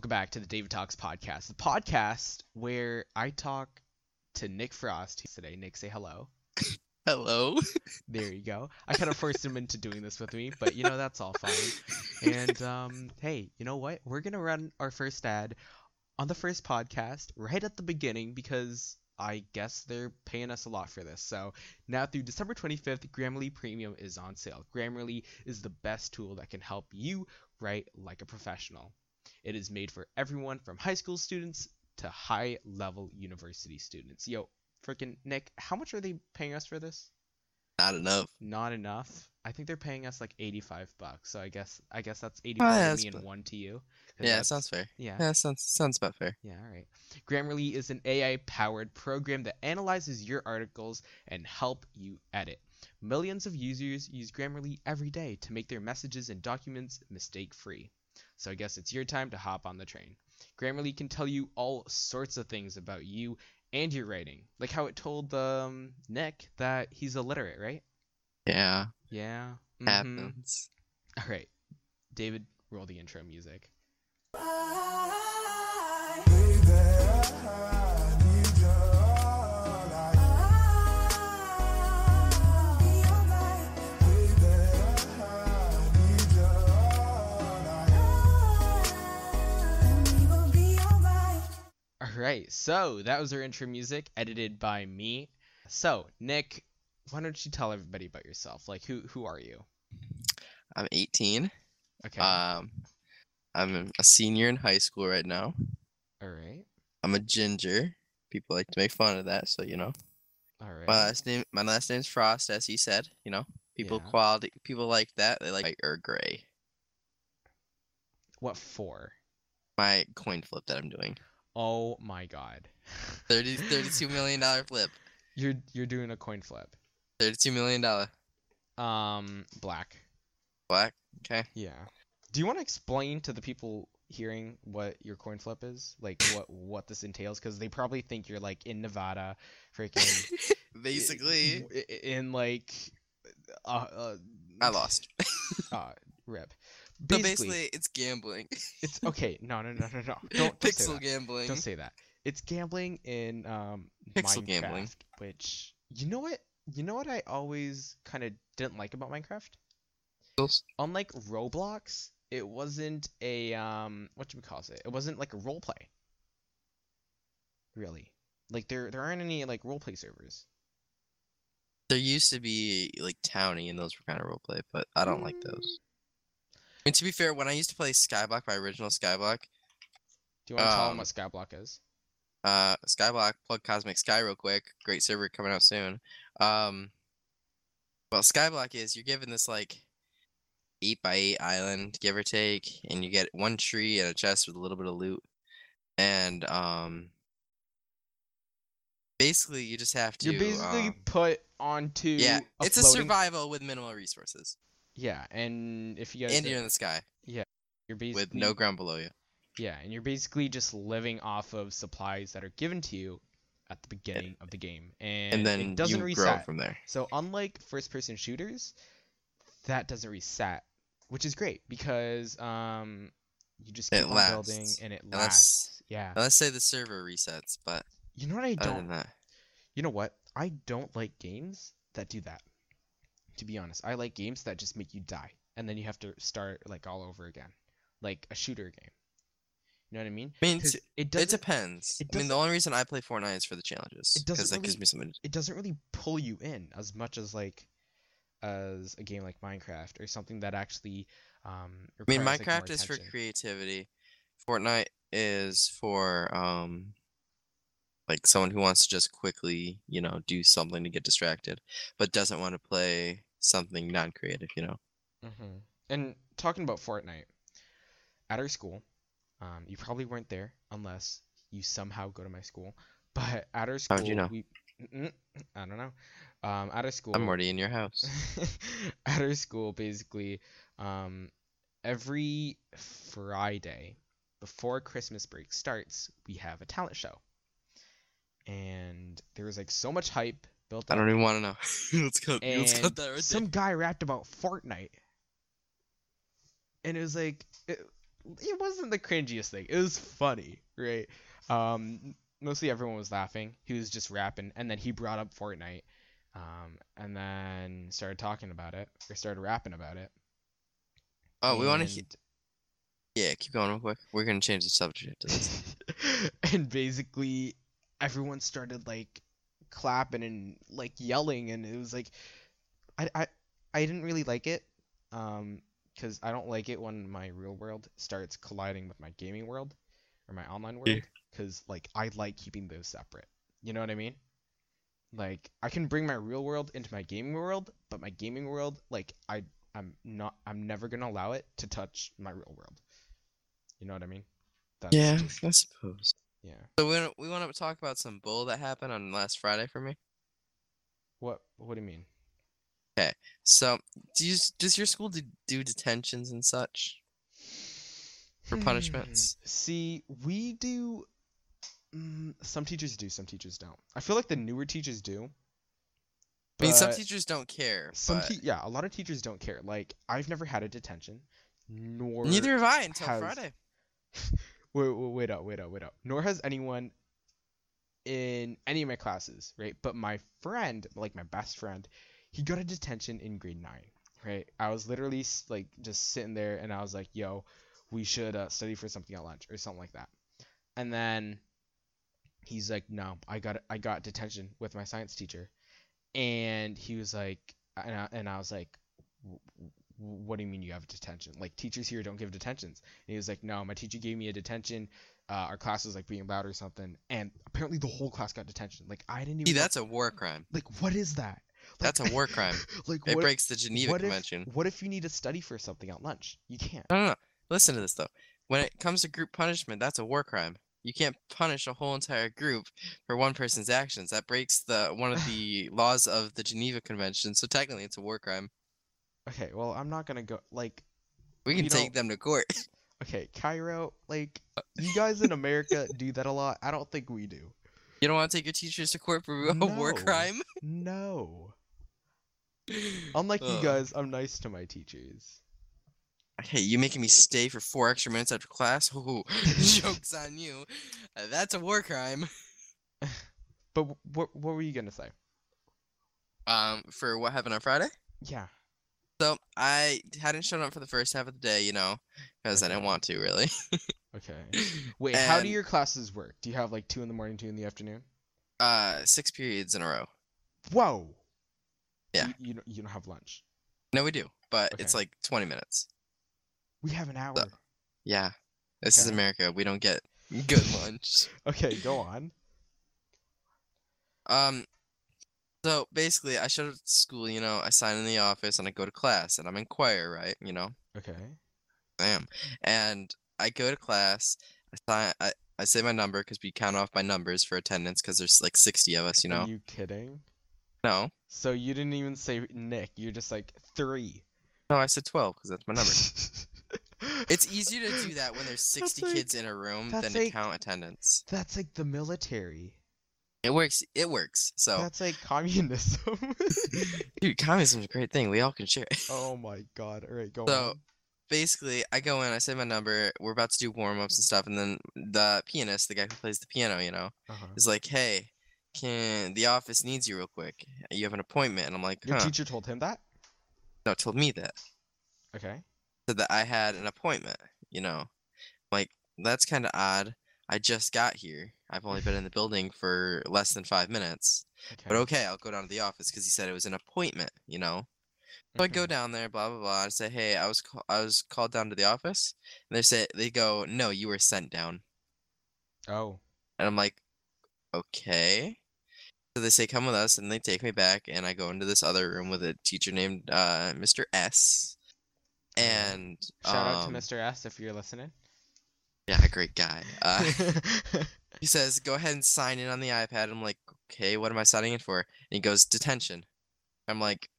welcome back to the David Talks podcast, the podcast where I talk to Nick Frost today. Nick, say hello. Hello. There you go. I kind of forced him into doing this with me, but you know that's all fine. And um, hey, you know what? We're gonna run our first ad on the first podcast right at the beginning because I guess they're paying us a lot for this. So now through December 25th, Grammarly Premium is on sale. Grammarly is the best tool that can help you write like a professional. It is made for everyone from high school students to high level university students. Yo, freaking Nick, how much are they paying us for this? Not enough. Not enough. I think they're paying us like 85 bucks. So I guess I guess that's 85 yeah, to me and 1 to you. Yeah, that's- sounds fair. Yeah. Yeah, sounds sounds about fair. Yeah, all right. Grammarly is an AI powered program that analyzes your articles and help you edit. Millions of users use Grammarly every day to make their messages and documents mistake free. So I guess it's your time to hop on the train. Grammarly can tell you all sorts of things about you and your writing, like how it told um, Nick that he's illiterate, right? Yeah, Yeah. mhm. happens. All right. David, roll the intro music. Right, so that was our intro music, edited by me. So, Nick, why don't you tell everybody about yourself? Like, who who are you? I'm 18. Okay. Um, I'm a senior in high school right now. all right. I'm a ginger. People like to make fun of that, so you know. All right. My last name, my last name's Frost, as he said. You know, people Yeah. quality, people like that. They like white or gray. What for? My coin flip that I'm doing. Oh my God. 30, 32 million dollar flip. You're you're doing a coin flip. 32 million dollar Um, black. black. Okay. Yeah. Do you want to explain to the people hearing what your coin flip is? Like what what this entails? Because they probably think you're like in Nevada, freaking Basically, i- i- in like uh, uh I lost. uh rip. But Basically, basically, it's gambling. it's okay. No, no, no, no, no. Don't, say Pixel gambling. Don't say that. It's gambling in um Pixel Minecraft, gambling. which you know what you know what I always kind of didn't like about Minecraft. Unlike Roblox, it wasn't a um what you call it? It wasn't like a role play. Really, like there there aren't any like role play servers. There used to be like Towny, and those were kind of role play, but I don't like those. I mean, to be fair, when I used to play Skyblock, my original Skyblock, Do you want to tell them Um, what Skyblock is? uh, Skyblock, plug Cosmic Sky real quick. Great server coming out soon. Um, well, Skyblock is you're given this like eight by eight island, give or take, and you get one tree and a chest with a little bit of loot, and um, basically you just have to. You're basically um, put onto yeah, a it's a survival with minimal resources, Yeah, and if you guys and you're in the sky Yeah, you're basically with no ground below you. Yeah, and you're basically just living off of supplies that are given to you at the beginning of the game, and, and then it doesn't you reset. grow from there. So unlike first-person shooters, that doesn't reset, which is great because um, you just It keep on building and it Unless- lasts. Yeah. Let's say the server resets, but You know what I don't? You know what? I don't like games that do that. To be honest, I like games that just make you die, and then you have to start like all over again, like a shooter game. You know what I mean? I mean, it it depends. it I mean, the only reason I play Fortnite is for the challenges It doesn't because that gives really- me something. it doesn't really pull you in as much as like as a game like Minecraft or something that actually um I mean, requires, like, Minecraft is for creativity. Fortnite is for um, like someone who wants to just quickly, you know, do something to get distracted, but doesn't want to play something non-creative. You know. Mhm. And talking about Fortnite, at our school, um, you probably weren't there unless you somehow go to my school. But at our school, How'd you know? we, I don't know. Um, at our school, I'm already in your house. at our school, basically, um, every Friday before Christmas break starts, we have a talent show. And there was like so much hype built I don't even want to know. let's cut. Let's cut that right some guy rapped about Fortnite. And it was like, it, it wasn't the cringiest thing. It was funny, right? Um, mostly everyone was laughing. He was just rapping, and then he brought up Fortnite, um, and then started talking about it, or started rapping about it. Oh, we want to. and- Yeah, keep going real quick. We're gonna change the subject and basically everyone started like clapping and like yelling and it was like I I, I didn't really like it um because I don't like it when my real world starts colliding with my gaming world or my online world Yeah. because like I like keeping those separate you know what I mean like I can bring my real world into my gaming world but my gaming world like I I'm not I'm never gonna allow it to touch my real world you know what I mean That's yeah, just- I suppose. Yeah So we we want to talk about some bull that happened on last Friday for me. What what do you mean? Okay. So, do you does your school do, do detentions and such? For punishments? Hmm, See, we do mm, some teachers do, some teachers don't. I feel like the newer teachers do. I mean, some teachers don't care. some but te- yeah, a lot of teachers don't care. Like I've never had a detention, nor neither have I until has- Friday. wait, wait, wait up, wait up, wait up. Nor has anyone in any of my classes, right? But my friend, like my best friend, he got a detention in grade nine, right? I was literally like just sitting there, and I was like, "Yo, we should uh, study for something at lunch or something like that." And then he's like, "No, I got I got detention with my science teacher," and he was like, and I, and I was like, "W- w- "What do you mean you have a detention? Like teachers here don't give detentions." And he was like, "No, my teacher gave me a detention. Uh, our class was like being loud or something, and apparently the whole class got detention. Like I didn't even. See, that's a war crime. like what is that? Like, That's a war crime. like It what? breaks the Geneva what Convention. If, what if you need to study for something at lunch? You can't. No, no, no. Listen to this though. When it comes to group punishment, that's a war crime. You can't punish a whole entire group for one person's actions. That breaks the one of the laws of the Geneva Convention. So technically, it's a war crime. Okay, well I'm not gonna go like. We can take them to court. Okay, Cairo, like you guys in America do that a lot. I don't think we do. You don't want to take your teachers to court for a war crime? No. Unlike you guys, I'm nice to my teachers. Hey, you making me stay for four extra minutes after class? Ooh, jokes on you. Uh, that's a war crime. But wh- what what were you gonna say? Um, for what happened on Friday? Yeah. So I hadn't shown up for the first half of the day, you know, because I didn't want to really. Okay. Wait, how do your classes work? Do you have like two in the morning, two in the afternoon? Uh, six periods in a row. Whoa. Yeah. You, you don't you don't have lunch. No, we do, but it's like 20 minutes. We have an hour. Yeah, this is America. We don't get good lunch. Okay, go on. Um, so basically, I showed up to school. You know, I sign in the office and I go to class, and I'm in choir, right? You know, Okay. I am, and I go to class. I sign. I, I say my number because we count off by numbers for attendance because there's like 60 of us. You know, Are you kidding? no, So you didn't even say Nick. You're just like three. no, I said 12 because that's my number. It's easier to do that when there's 60 like- kids in a room than to like- count attendance. That's like the military. It works. It works. So, That's like communism. dude, communism's a great thing. We all can share. it. oh my god. All right, go So, on. basically, I go in, I say my number, we're about to do warm ups and stuff, and then the pianist, the guy who plays the piano, you know, Uh-huh. is like, "Hey, can the office needs you real quick? You have an appointment." And I'm like, Your "Huh?" teacher told him that? No, told me that. Okay. Said that I had an appointment. You know, like that's kind of odd. I just got here. I've only been in the building for less than five minutes. Okay. But okay, I'll go down to the office because he said it was an appointment. You know. So I go Mhm. down there, blah blah blah. I say, "Hey, I was ca- I was called down to the office," and they say they go, "No, you were sent down." Oh. And I'm like, "Okay." So they say, "Come with us," and they take me back, and I go into this other room with a teacher named uh, Mr. S. And Shout out to um, Mr. S if you're listening. Yeah, great guy. Uh, he says, "Go ahead and sign in on the iPad." I'm like, "Okay, what am I signing in for?" And he goes, "Detention." I'm like,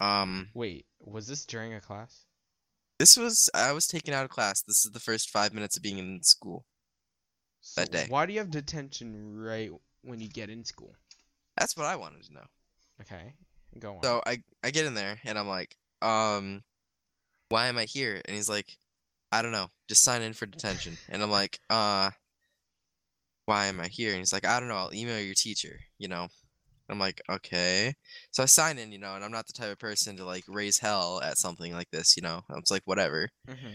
"Um." Wait, was this during a class? This was I was taken out of class. This is the first five minutes of being in school. So That day. Why do you have detention right when you get in school? That's what I wanted to know. Okay, go on. So I I get in there and I'm like, um, why am I here? And he's like, I don't know, just sign in for detention. And I'm like, uh, why am I here? And he's like, I don't know, I'll email your teacher, you know. I'm like, okay. So I sign in, you know, and I'm not the type of person to like raise hell at something like this, you know. I was like, whatever. Mm-hmm.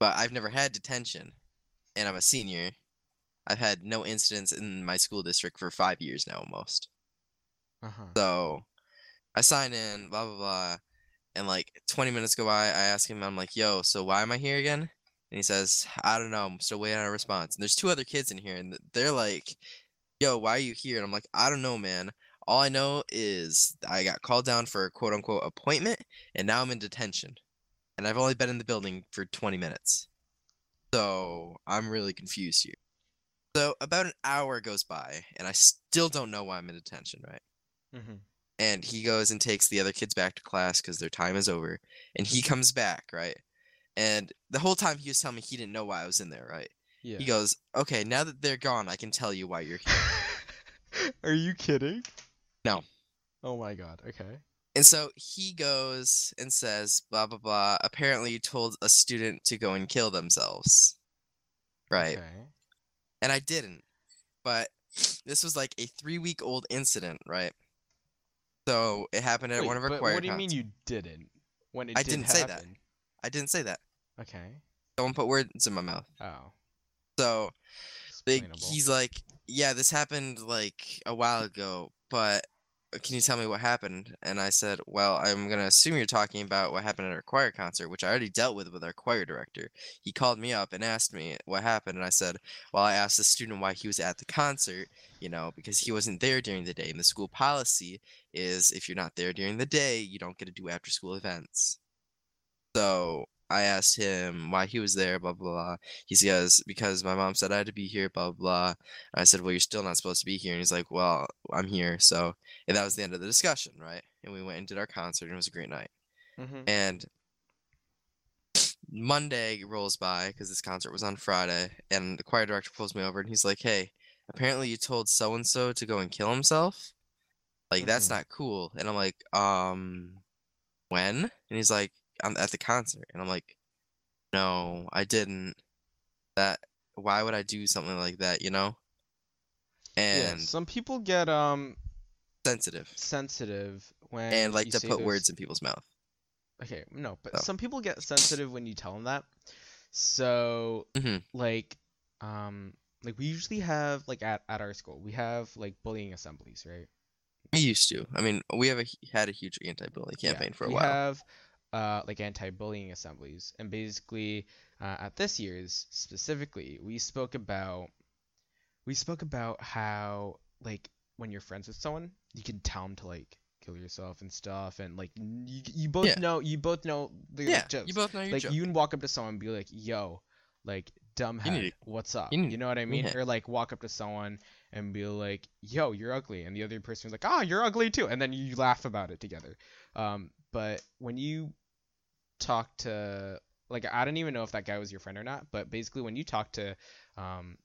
But I've never had detention, and I'm a senior. I've had no incidents in my school district for five years now, almost. Uh-huh. So I sign in, blah blah blah, and like 20 minutes go by. I ask him, I'm like, "Yo, so why am I here again?" And he says, "I don't know. I'm still waiting on a response." And there's two other kids in here, and they're like, "Yo, why are you here?" And I'm like, "I don't know, man. All I know is I got called down for a quote unquote appointment, and now I'm in detention, and I've only been in the building for 20 minutes. So I'm really confused here." So about an hour goes by, and I still don't know why I'm in detention, right? Mm-hmm. and he goes and takes the other kids back to class because their time is over and he comes back right and the whole time he was telling me he didn't know why i was in there right Yeah. he goes okay now that they're gone i can tell you why you're here Are you kidding? No. Oh my god. Okay. and so he goes and says blah blah blah apparently you told a student to go and kill themselves right Okay. and i didn't but this was like a three week old incident right so it happened at Wait, one of our but choir what do you mean you didn't? When it I did didn't say that. I didn't say that Okay. don't put words in my mouth Oh. so They, he's like, yeah, this happened like a while ago, but can you tell me what happened? And I said, well, I'm gonna assume you're talking about what happened at our choir concert, which I already dealt with with our choir director. He called me up and asked me what happened, and I said, well, I asked the student why he was at the concert, you know, because he wasn't there during the day, and the school policy is if you're not there during the day, you don't get to do after school events. So I asked him why he was there, blah blah blah. He says, because my mom said I had to be here, blah, blah, blah. I said, well, you're still not supposed to be here. And he's like, well, I'm here. So and that was the end of the discussion, right? And we went and did our concert, and it was a great night. Mhm. And Monday rolls by because this concert was on Friday, and the choir director pulls me over and he's like, hey, apparently you told so and so to go and kill himself. Like, that's Mhm. not cool. And I'm like, um, when? And he's like, I'm at the concert. And I'm like, no, I didn't. That, why would I do something like that, you know? Yeah, And some people get um sensitive sensitive when and like to put those- words in people's mouth. Okay, no, but So. some people get sensitive when you tell them that. So, Mhm. like, um, like we usually have like at at our school we have like bullying assemblies, right? We used to. I mean, we have a, had a huge anti-bullying Yeah, campaign for a we while. have uh like anti-bullying assemblies, and basically uh, at this year's specifically, we spoke about we spoke about how like when you're friends with someone, you can tell them to like kill yourself and stuff, and like you you both Yeah. know you both know the yeah, jokes. you both know your like joke. you can walk up to someone and be like, "Yo, like dumbhead, what's up?" you You, know what I mean? yeah. Or like walk up to someone and be like, "Yo, you're ugly," and the other person's like, "Ah, you're ugly too," and then you laugh about it together. Um, but when you talk to like I don't even know if that guy was your friend or not, but basically when you talk to um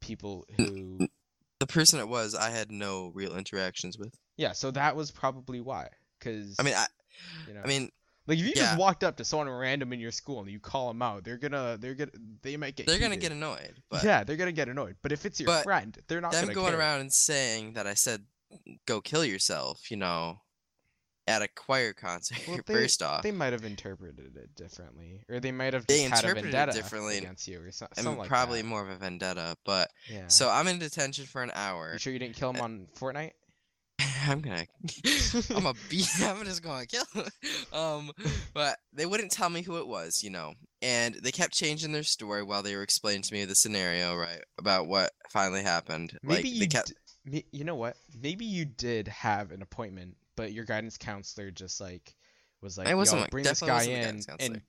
people who The person it was, I had no real interactions with. yeah, so that was probably why. Cause I mean, I, you know, I mean, like if you yeah. just walked up to someone random in your school and you call them out, they're gonna they're gonna they might get they're gonna get annoyed. But yeah, they're gonna get annoyed. But if it's your friend, they're not them gonna going care. around and saying that I said go kill yourself, you know, at a choir concert. Well, they, first off, they might have interpreted it differently, or they might have They just had a interpreted it vendetta differently, against you, or so, I mean, something like probably that. more of a vendetta. But Yeah. so I'm in detention for an hour. you sure you didn't kill him on Fortnite? I'm gonna, I'm a beat. I'm just gonna kill. Him. Um, but they wouldn't tell me who it was, you know, and they kept changing their story while they were explaining to me the scenario, right, about what finally happened. Maybe like you they kept, d- you know what? Maybe you did have an appointment, but your guidance counselor just like was like, It wasn't bring this guy in," and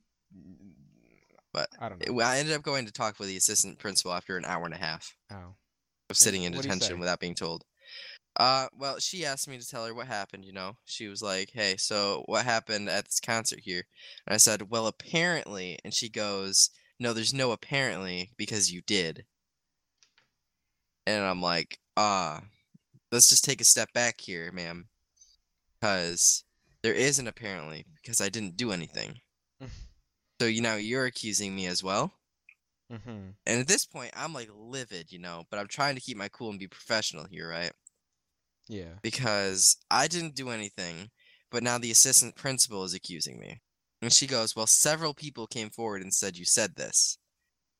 But I don't know. I ended up going to talk with the assistant principal after an hour and a half Oh. of sitting in say? detention without being told. Uh, well, she asked me to tell her what happened. You know, she was like, "Hey, so what happened at this concert here?" And I said, "Well, apparently," and she goes, "No, there's no apparently because you did." And I'm like, "Ah, let's just take a step back here, ma'am, because there isn't apparently because I didn't do anything." So you know you're accusing me as well. Mm-hmm. And at this point, I'm like livid, you know, but I'm trying to keep my cool and be professional here, right? Yeah. Because I didn't do anything, but now the assistant principal is accusing me. And she goes, Well, several people came forward and said you said this.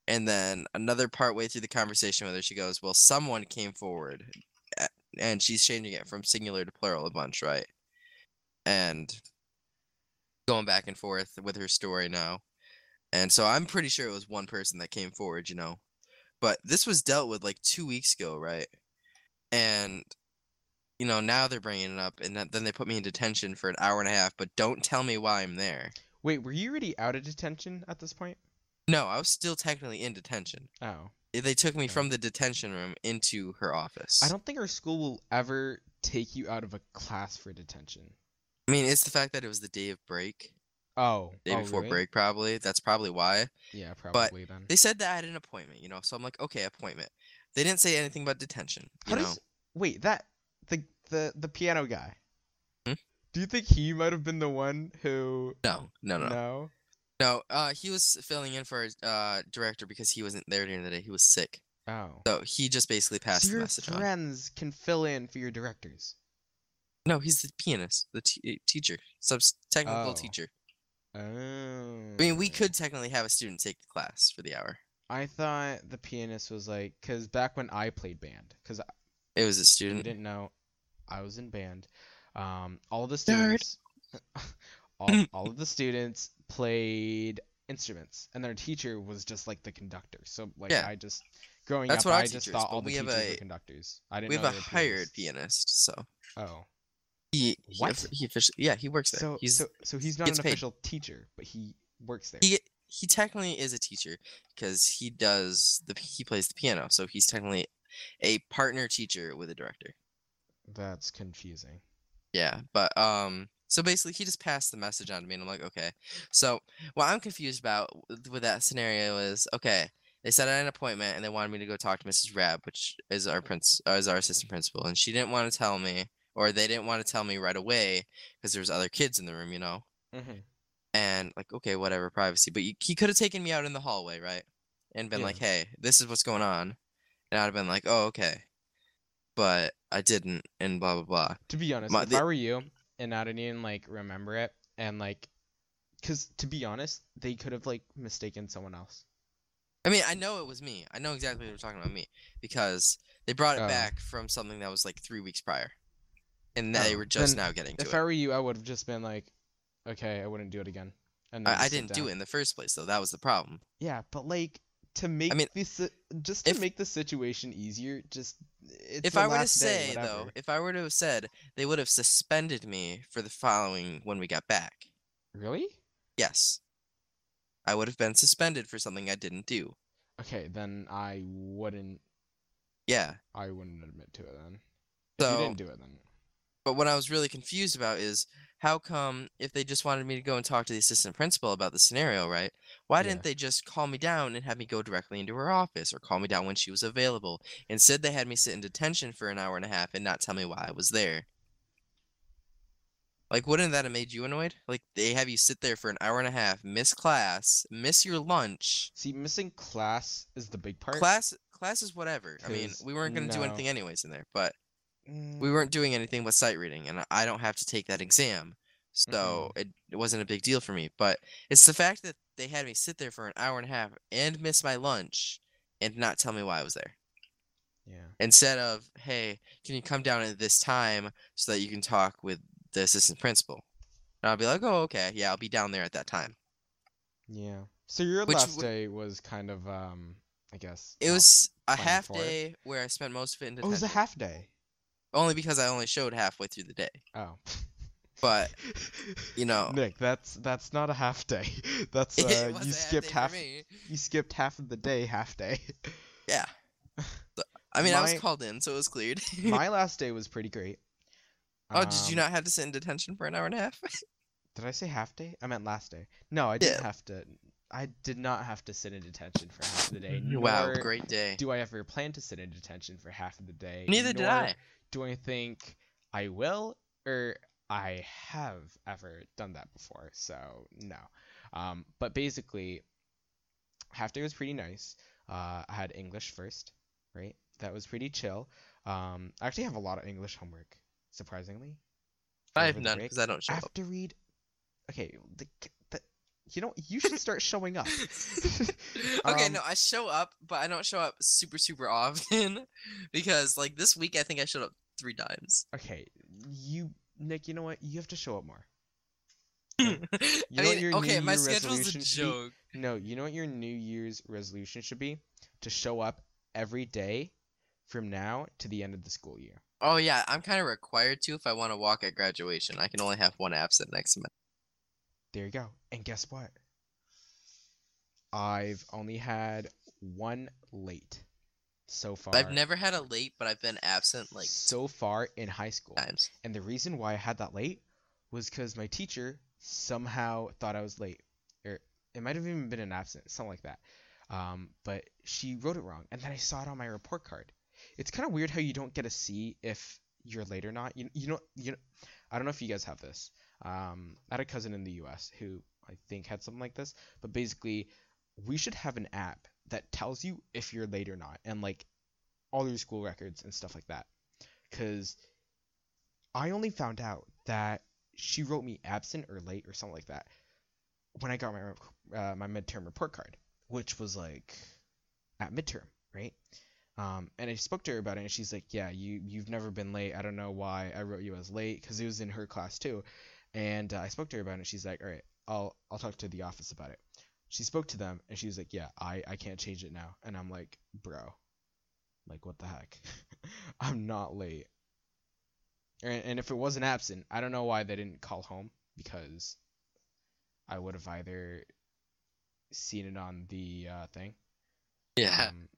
And then another part way through the conversation with her, she goes, Well, someone came forward. And she's changing it from singular to plural a bunch, right? And going back and forth with her story now. And so I'm pretty sure it was one person that came forward, you know. But this was dealt with like two weeks ago, right? And you know, now they're bringing it up, and then they put me in detention for an hour and a half, but don't tell me why I'm there. Wait, were you already out of detention at this point? No, I was still technically in detention. Oh. They took me Okay. from the detention room into her office. I don't think our school will ever take you out of a class for detention. I mean, it's the fact that it was the day of break, Oh. day oh, before really? break, probably. That's probably why. Yeah, probably But then. They said that I had an appointment, you know, so I'm like, okay, appointment. They didn't say anything about detention, How know. does wait that the the the piano guy? Hmm? Do you think he might have been the one who? No, no, no, no. No. Uh, he was filling in for uh director because he wasn't there during the day. He was sick, Oh. so he just basically passed so the your message on. friends can fill in for your directors. No, he's the pianist, the t- teacher, sub technical Oh. teacher. Oh. I mean, we could technically have a student take the class for the hour. I thought the pianist was like, cause back when I played band, cause It was a you student. didn't know, I was in band. Um, all the students, all, all of the students played instruments, and their teacher was just like the conductor. So like Yeah. I just growing That's up, what our I just thought but all the we have teachers were a- conductors. I didn't We have know a hired pianists. pianist, so Oh, he he, What? he officially yeah he works there. so he's so so he's not an paid. official teacher, but he works there. he he technically is a teacher because he does the he plays the piano, so he's technically a partner teacher with a director. That's confusing. Yeah, but um, so basically he just passed the message on to me, and I'm like, okay. So what I'm confused about with, that scenario is, okay, they had an appointment and they wanted me to go talk to Mrs. Rab, which is our prince, is our assistant principal, and she didn't want to tell me, or they didn't want to tell me right away because there was other kids in the room, you know. Mm-hmm. And like, okay, whatever, privacy. But you, he could have taken me out in the hallway, right? And been Yeah. like, hey, this is what's going on, and I'd have been like, oh, okay. But I didn't, and blah blah blah. To be honest, My- if the- I were you and I didn't even like remember it, and like, cause to be honest, they could have like mistaken someone else. I mean, I know it was me. I know exactly what they're talking about me because they brought it Oh. back from something that was like three weeks prior, and oh, they Oh, were just now getting to If it. I were you, I would have just been like, okay, I wouldn't do it again. And I, I didn't do it in the first place, though. That was the problem. Yeah, but like to make I mean, this just to if- make the situation easier, just it's if I were to last day, say though, if I were to have said, they would have suspended me for the following when we got back. really? Yes, I would have been suspended for something I didn't do. Okay, then I wouldn't. Yeah. I wouldn't admit to it then. If So, you didn't do it then. But what I was really confused about is how come if they just wanted me to go and talk to the assistant principal about the scenario, right? Why Yeah. didn't they just call me down and have me go directly into her office or call me down when she was available? Instead, they had me sit in detention for an hour and a half and not tell me why I was there. Like, wouldn't that have made you annoyed? Like, they have you sit there for an hour and a half, miss class, miss your lunch. See, missing class is the big part. Class, class is whatever. I mean, we weren't gonna do anything anyways in there, but we Mm, weren't doing anything but sight reading, and I don't have to take that exam, so it, it wasn't a big deal for me. But it's the fact that they had me sit there for an hour and a half and miss my lunch and not tell me why I was there. Yeah. Instead of, hey, can you come down at this time so that you can talk with the assistant principal? And I'll be like, oh, okay, yeah, I'll be down there at that time. Yeah. So your Which last w- day was kind of um, I guess. It was a half for it. day where I spent most of it in Oh, it was a half day. Only because I only showed halfway through the day. Oh. But you know, Nick, that's that's not a half day. That's uh, you skipped half. You skipped half of the day, half day. Yeah. So- I mean, I was called in, so it was cleared. My last day was pretty great. oh, did you Um, not have to sit in detention for an hour and a half? Did I say half day? I meant last day. No, I didn't Yeah. have to. I did not have to sit in detention for half of the day. wow, nor great day. Do I ever plan to sit in detention for half of the day? Neither did I. Do I think I will or I have ever done that before? So no. Um, but basically, half day was pretty nice. Uh, I had English first, right? That was pretty chill. Um, I actually have a lot of English homework, surprisingly. I have none because I don't show I have up. to read. Okay, the, you know you should start showing up. okay, Um, no, I show up, but I don't show up super super often because like this week I think I showed up three times. Okay, you Nick, you know what? You have to show up more. I know mean, your New okay, my Year schedule's a joke. No, you know what your New Year's resolution should be? To show up every day from now to the end of the school year. Oh yeah, I'm kind of required to if I want to walk at graduation. I can only have one absent next semester. There you go. And guess what? I've only had one late so far. I've never had a late, but I've been absent like so far in high school. times. And the reason why I had that late was because my teacher somehow thought I was late. Or it might have even been an absent, something like that. Um, but she wrote it wrong. And then I saw it on my report card. It's kind of weird how you don't get a C if you're late or not. You, you know, you know, I don't know if you guys have this. Um, I had a cousin in the US who I think had something like this. But basically, we should have an app that tells you if you're late or not. And like all your school records and stuff like that. Because I only found out that she wrote me absent or late or something like that when I got my uh, my midterm report card, which was like at midterm, right? Um, and I spoke to her about it, and she's like, "Yeah, you you've never been late. I don't know why I wrote you as late because it was in her class too." And uh, I spoke to her about it, and she's like, "All right, I'll I'll talk to the office about it." She spoke to them, and she was like, "Yeah, I I can't change it now." And I'm like, "Bro, like what the heck? I'm not late." And, and if it wasn't absent, I don't know why they didn't call home because I would have either seen it on the uh, thing, Yeah. um,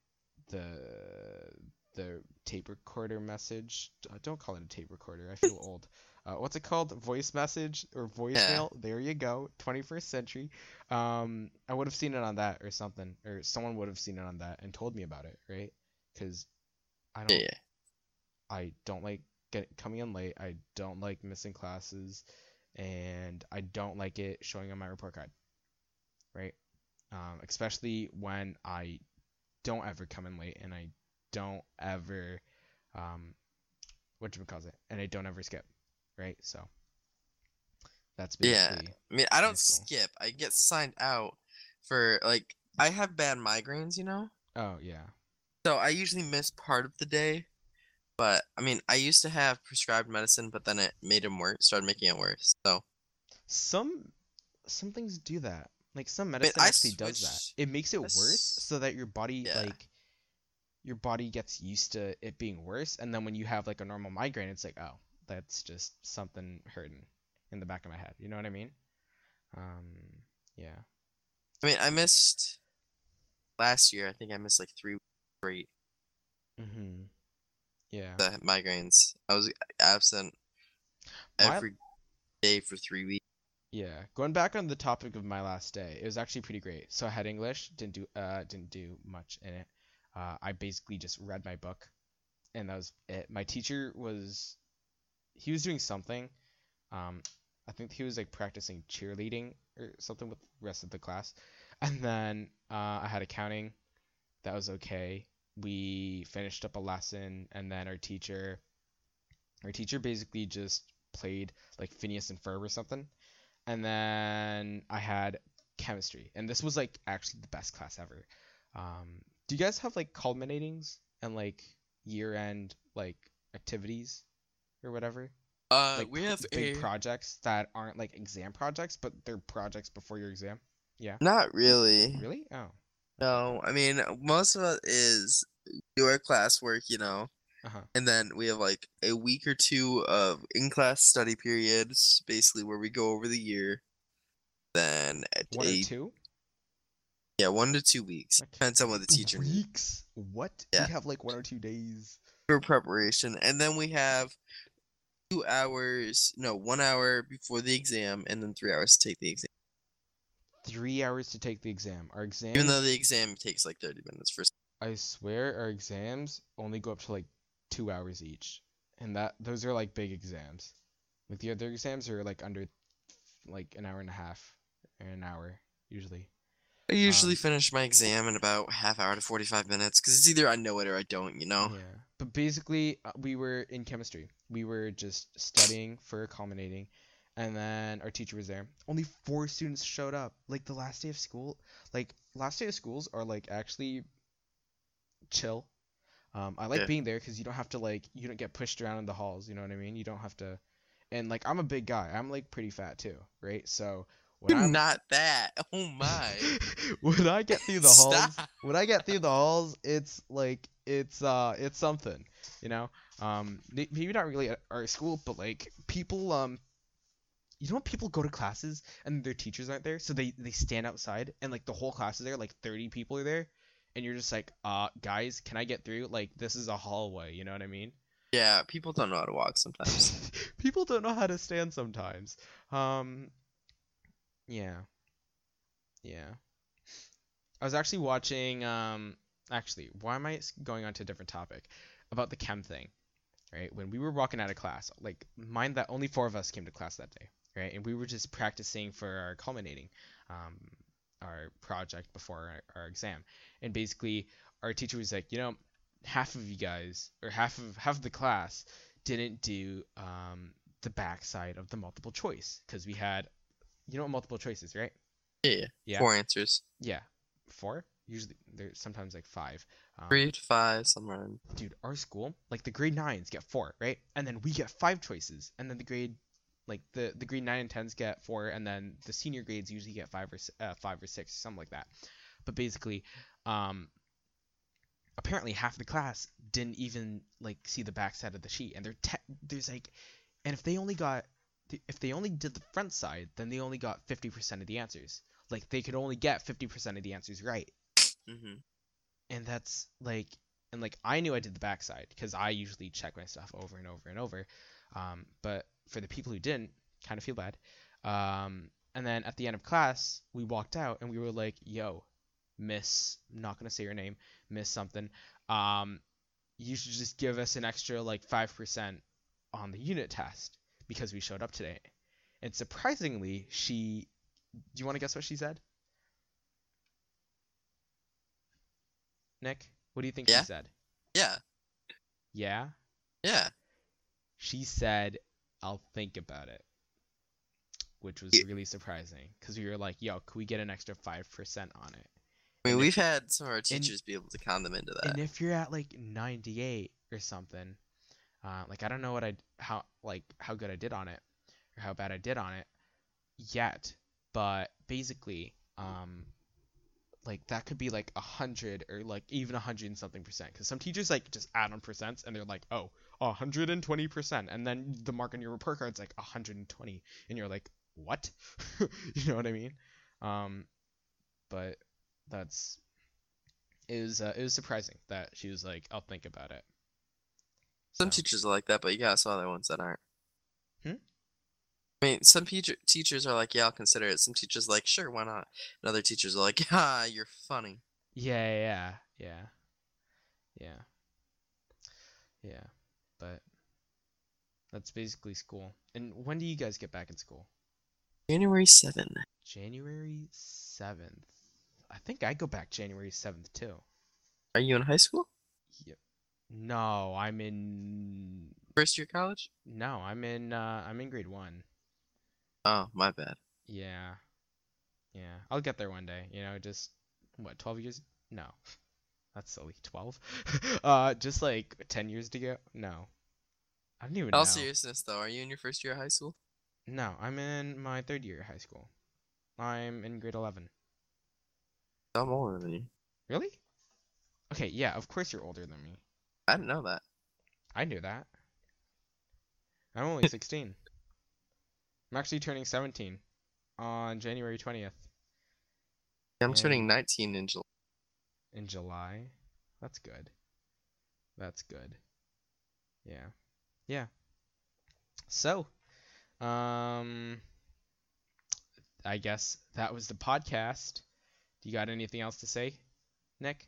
the the tape recorder message. Uh, Don't call it a tape recorder. I feel old. Uh, what's it called? Voice message or voicemail? There you go. 21st century. Um, I would have seen it on that or something, or someone would have seen it on that and told me about it, right? Because I don't Yeah, yeah. I don't like get coming in late. I don't like missing classes, and I don't like it showing on my report card. Right? Um, especially when I don't ever come in late and I don't ever um, what do you call it? And I don't ever skip. Right? So that's Yeah. I mean, I don't skip. I get signed out for like I have bad migraines, you know? oh yeah. So I usually miss part of the day. But I mean, I used to have prescribed medicine, but then it made it worse, started making it worse. So Some some things do that. Like some medicine I actually does that. It makes it worse so that your body Yeah. like your body gets used to it being worse and then when you have like a normal migraine it's like, oh, that's just something hurting in the back of my head. You know what I mean? Um yeah. I mean, I missed last year. I think I missed like three straight Mhm. Yeah. the migraines. I was absent My- every day for three weeks. Yeah, going back on the topic of my last day, it was actually pretty great. So I had English, didn't do uh didn't do much in it. Uh, I basically just read my book, and that was it. My teacher was, he was doing something. Um, I think he was like practicing cheerleading or something with the rest of the class. And then uh, I had accounting, that was okay. We finished up a lesson, and then our teacher, our teacher basically just played like Phineas and Ferb or something and then I had chemistry, and this was like actually the best class ever. Um, do you guys have like culminatings and like year-end like activities or whatever? Uh, Like we have big a projects that aren't like exam projects, but they're projects before your exam. Yeah. Not really. Really? Oh. No, I mean most of it is do our classwork, you know, Uh-huh. and then we have like a week or two of in-class study periods, basically where we go over the year. Then at One or a- two? yeah, one to two weeks Okay. depends on what the teacher needs Weeks? What? Yeah. We have like one or two days. for preparation, and then we have two hours, no, one hour before the exam, and then three hours to take the exam. Three hours to take the exam. Our exam. Even though the exam takes like thirty minutes for. I swear our exams only go up to like two hours each, and that those are like big exams. Like the other exams are like under like an hour and a half or an hour usually. I usually Um, finish my exam in about half hour to 45 minutes because it's either I know it or I don't, you know? Yeah. Basically, uh, we were in chemistry. We were just studying for culminating, and then our teacher was there. Only four students showed up. Like the last day of school, like last day of schools are like actually chill. Um, I like Yeah. being there because you don't have to like you don't get pushed around in the halls. You know what I mean? You don't have to, and like I'm a big guy. I'm like pretty fat too, right? So when I'm not that. Oh my. when I get through the halls, when I get through the halls, it's like it's uh it's something, you know. Um, maybe not really at our school, but like people um, you know when people go to classes and their teachers aren't there, so they they stand outside and like the whole class is there, like 30 people are there, and you're just like, uh, guys, can I get through? Like this is a hallway, you know what I mean? Yeah, people don't know how to walk sometimes. people don't know how to stand sometimes. Um, yeah, yeah. I was actually watching. Um, actually, why am I going on to a different topic about the chem thing? Right, when we were walking out of class, like mind that only four of us came to class that day, right, and we were just practicing for our culminating, um, our project before our, our exam, and basically our teacher was like, you know, half of you guys or half of half of the class didn't do um, the backside of the multiple choice because we had, you know what multiple choice is, right? Yeah, Yeah. four answers. Yeah, four. Usually there's sometimes like five. Um, to five, somewhere in. dude, our school, like the grade nines get four, right? And then we get five choices, and then the grade, like the the grade nine and tens get four, and then the senior grades usually get five or s- uh, five or six, something like that. But basically, um, apparently half the class didn't even like see the backside of the sheet, and they're te- there's like, and if they only got if they only did the front side, then they only got 50% of the answers. Like they could only get 50% of the answers right hmm and that's like and like I knew I did the backside because I usually check my stuff over and over and over. Um, but for the people who didn't, kind of feel bad. Um, and then at the end of class, we walked out and we were like, "Yo, Miss, I'm not gonna say your name, Miss something. Um, you should just give us an extra like five percent on the unit test because we showed up today." And surprisingly, she. Do you want to guess what she said? Nick, what do you think Yeah. she said? Yeah, Yeah. yeah. She said, "I'll think about it," which was really surprising because we were like, "Yo, could we get an extra five percent on it?" I mean, And we've had some of our teachers be able to con them into that. And if you're at like 98 or something, uh, like I don't know what I how like how good I did on it or how bad I did on it yet, but basically, um, like that could be like a hundred or like even a hundred and something percent because some teachers like just add on percents and they're like, oh, a hundred and twenty percent, and then the mark on your report like a hundred and twenty, and you're like, what? you know what I mean? Um, but that's it was uh, it was surprising that she was like, I'll think about it. Some So, teachers are like that, but you got some other ones that aren't. Hmm? I mean, some teacher teachers are like, yeah, I'll consider it. Some teachers are like, sure, why not? And other teachers are like, ah, you're funny. yeah, yeah, yeah, yeah, yeah. But that's basically school. And when do you guys get back in school? January seventh. January seventh. I think I go back January seventh too. Are you in high school? Yep. No, I'm in. First year college? No, I'm in. Uh, I'm in grade one. Oh, my bad. Yeah. Yeah. I'll get there one day. You know, just what, 12 years? No. That's silly. 12? uh just like 10 years to go? No. I don't even In all know. seriousness, though, are you in your first year of high school? No, I'm in my third year of high school. I'm in grade 11. I'm older than you. Really? Okay, yeah, of course you're older than me. I didn't know that. I knew that. I'm only 16. I'm actually turning 17 on January 20th I'm turning 19 in July. in July. That's good. That's good. Yeah. Yeah. So, um I guess that was the podcast. Do you got anything else to say, Nick?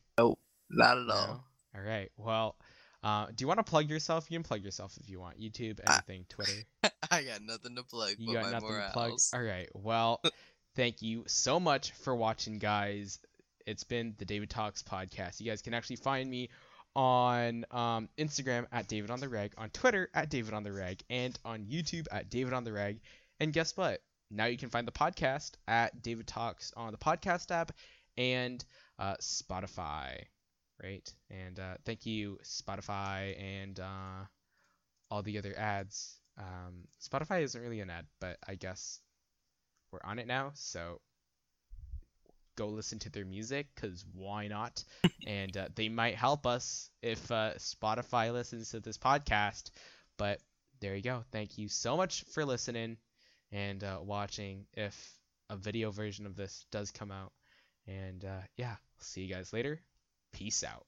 Not at No? all. All right. Well, uh, do you want to plug yourself? You can plug yourself if you want. YouTube, anything, Twitter. I got nothing to plug You but got my nothing to plug. All right. Well, thank you so much for watching, guys. It's been the David Talks podcast. You guys can actually find me on um, Instagram at David on the Reg, on Twitter at David on the Reg, and on YouTube at David on the Reg. And guess what? Now you can find the podcast at David Talks on the podcast app and uh, Spotify, right? And uh, thank you, Spotify, and uh, all the other ads. Um, Spotify isn't really an ad, but I guess we're on it now, so go listen to their music because why not? and uh, they might help us if uh, Spotify listens to this podcast. But there you go. Thank you so much for listening and uh, watching. If a video version of this does come out, and uh, yeah, see you guys later. Peace out.